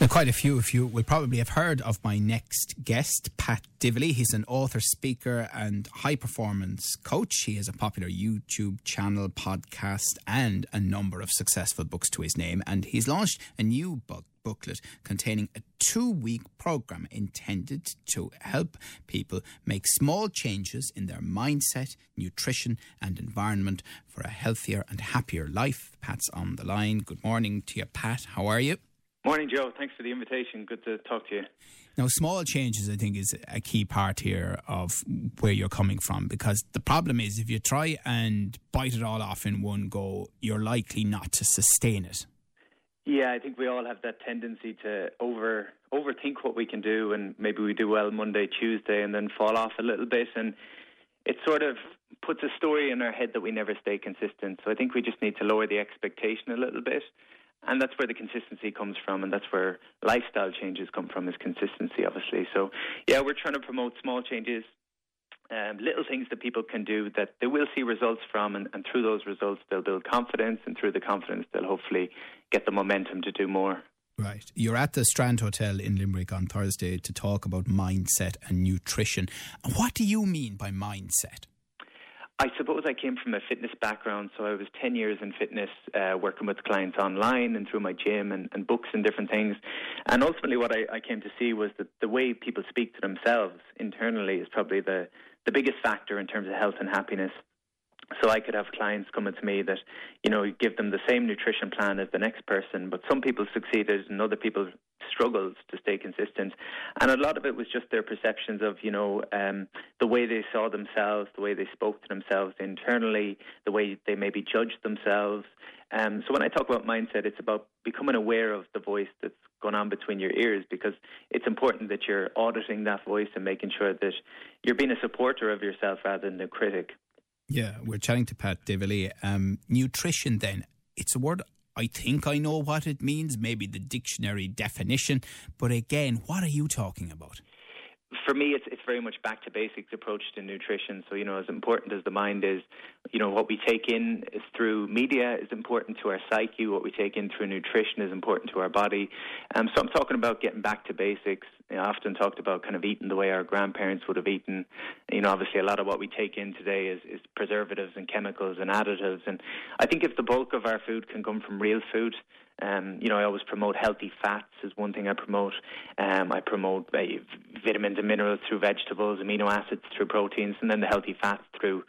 Now, quite a few of you will probably have heard of my next guest, Pat Divilly. He's an author, speaker, and high performance coach. He has a popular YouTube channel, podcast, and a number of successful books to his name. And he's launched a new book booklet containing a two week program intended to help people make small changes in their mindset, nutrition, and environment for a healthier and happier life. Pat's on the line. Good morning to you, Pat. How are you? Morning, Joe. Thanks for the invitation. Good to talk to you. Now, small changes, I think, is a key part here of where you're coming from because the problem is if you try and bite it all off in one go, you're likely not to sustain it. Yeah, I think we all have that tendency to over overthink what we can do, and maybe we do well Monday, Tuesday, and then fall off a little bit, and it sort of puts a story in our head that we never stay consistent. So I think we just need to lower the expectation a little bit and that's where the consistency comes from, and that's where lifestyle changes come from is consistency, obviously. So, yeah, we're trying to promote small changes, um, little things that people can do that they will see results from, and, and through those results, they'll build confidence, and through the confidence, they'll hopefully get the momentum to do more. Right. You're at the Strand Hotel in Limerick on Thursday to talk about mindset and nutrition. What do you mean by mindset? I suppose I came from a fitness background, so I was 10 years in fitness, uh, working with clients online and through my gym and, and books and different things. And ultimately, what I, I came to see was that the way people speak to themselves internally is probably the, the biggest factor in terms of health and happiness. So I could have clients coming to me that, you know, give them the same nutrition plan as the next person, but some people succeeded and other people struggled to stay consistent. And a lot of it was just their perceptions of, you know, um, the way they saw themselves, the way they spoke to themselves internally, the way they maybe judged themselves. Um, so when I talk about mindset, it's about becoming aware of the voice that's going on between your ears because it's important that you're auditing that voice and making sure that you're being a supporter of yourself rather than a critic. Yeah, we're chatting to Pat Divilly. Um, nutrition, then, it's a word I think I know what it means, maybe the dictionary definition, but again, what are you talking about? For me, it's it's very much back to basics approach to nutrition. So you know, as important as the mind is, you know, what we take in through media is important to our psyche. What we take in through nutrition is important to our body. Um, so I'm talking about getting back to basics. you I often talked about kind of eating the way our grandparents would have eaten. You know, obviously a lot of what we take in today is, is preservatives and chemicals and additives. And I think if the bulk of our food can come from real food, um, you know, I always promote healthy fats is one thing I promote. Um, I promote uh, vitamins and minerals through vegetables, amino acids through proteins, and then the healthy fats through,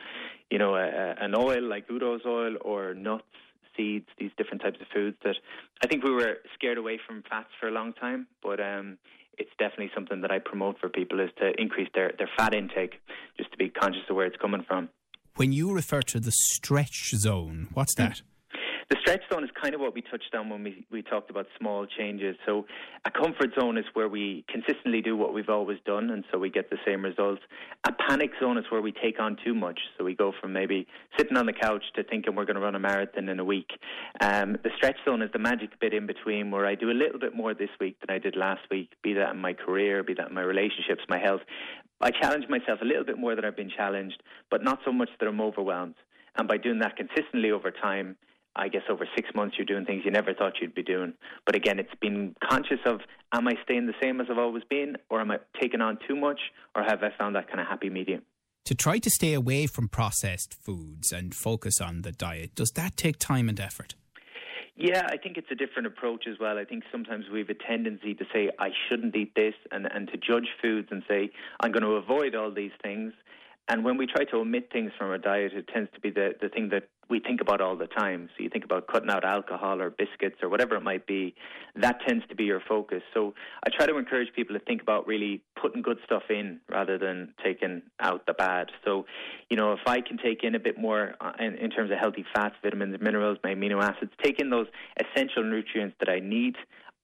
you know, a, a, an oil like Udo's oil or nuts, seeds, these different types of foods that I think we were scared away from fats for a long time, but um, it's definitely something that I promote for people is to increase their, their fat intake, just to be conscious of where it's coming from. When you refer to the stretch zone, what's that? The stretch zone is kind of what we touched on when we, we talked about small changes. So, a comfort zone is where we consistently do what we've always done, and so we get the same results. A panic zone is where we take on too much. So, we go from maybe sitting on the couch to thinking we're going to run a marathon in a week. Um, the stretch zone is the magic bit in between where I do a little bit more this week than I did last week, be that in my career, be that in my relationships, my health. I challenge myself a little bit more than I've been challenged, but not so much that I'm overwhelmed. And by doing that consistently over time, I guess over six months you're doing things you never thought you'd be doing. But again, it's been conscious of am I staying the same as I've always been, or am I taking on too much, or have I found that kind of happy medium? To try to stay away from processed foods and focus on the diet, does that take time and effort? Yeah, I think it's a different approach as well. I think sometimes we have a tendency to say, I shouldn't eat this, and, and to judge foods and say, I'm going to avoid all these things. And when we try to omit things from our diet, it tends to be the, the thing that we think about all the time. So you think about cutting out alcohol or biscuits or whatever it might be. That tends to be your focus. So I try to encourage people to think about really putting good stuff in rather than taking out the bad. So, you know, if I can take in a bit more uh, in, in terms of healthy fats, vitamins, minerals, my amino acids, take in those essential nutrients that I need.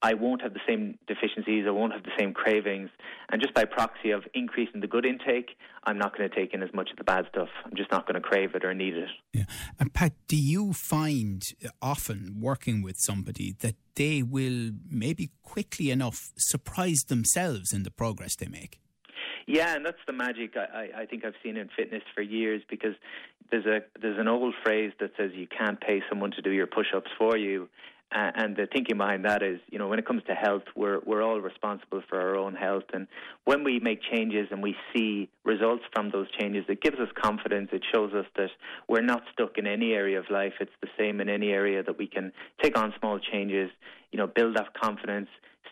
I won't have the same deficiencies, I won't have the same cravings, and just by proxy of increasing the good intake, I'm not going to take in as much of the bad stuff. I'm just not going to crave it or need it. Yeah. And Pat, do you find uh, often working with somebody that they will maybe quickly enough surprise themselves in the progress they make? Yeah, and that's the magic I, I think I've seen in fitness for years because there's a there's an old phrase that says you can't pay someone to do your push-ups for you, and the thinking behind that is, you know, when it comes to health, we're we're all responsible for our own health, and when we make changes and we see results from those changes, it gives us confidence. It shows us that we're not stuck in any area of life. It's the same in any area that we can take on small changes, you know, build that confidence,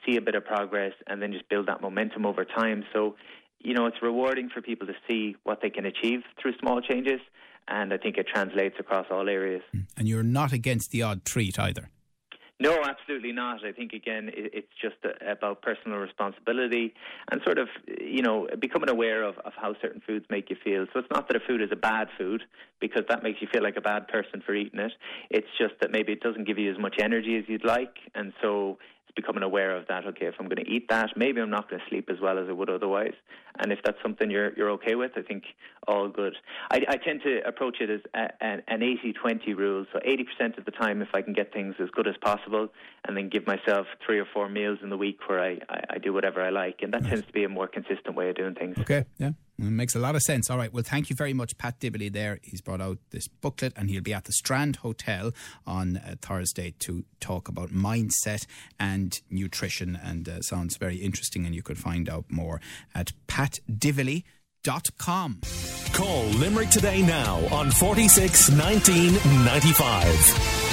see a bit of progress, and then just build that momentum over time. So, you know, it's rewarding for people to see what they can achieve through small changes, and I think it translates across all areas. Mm. And you're not against the odd treat either. No, absolutely not. I think again, it's just about personal responsibility and sort of, you know, becoming aware of, of how certain foods make you feel. So it's not that a food is a bad food because that makes you feel like a bad person for eating it. It's just that maybe it doesn't give you as much energy as you'd like, and so it's becoming aware of that. Okay, if I'm going to eat that, maybe I'm not going to sleep as well as I would otherwise. And if that's something you're you're okay with, I think all good. I, I tend to approach it as a, an 80-20 rule. So 80% of the time, if I can get things as good as possible, and then give myself three or four meals in the week where I, I, I do whatever I like, and that tends to be a more consistent way of doing things. Okay, yeah. It makes a lot of sense. All right. Well, thank you very much, Pat Divilly. There, he's brought out this booklet, and he'll be at the Strand Hotel on uh, Thursday to talk about mindset and nutrition. And uh, sounds very interesting. And you could find out more at patdivilly.com. Call Limerick today now on 46 1995.